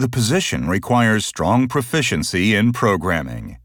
The position requires strong proficiency in programming.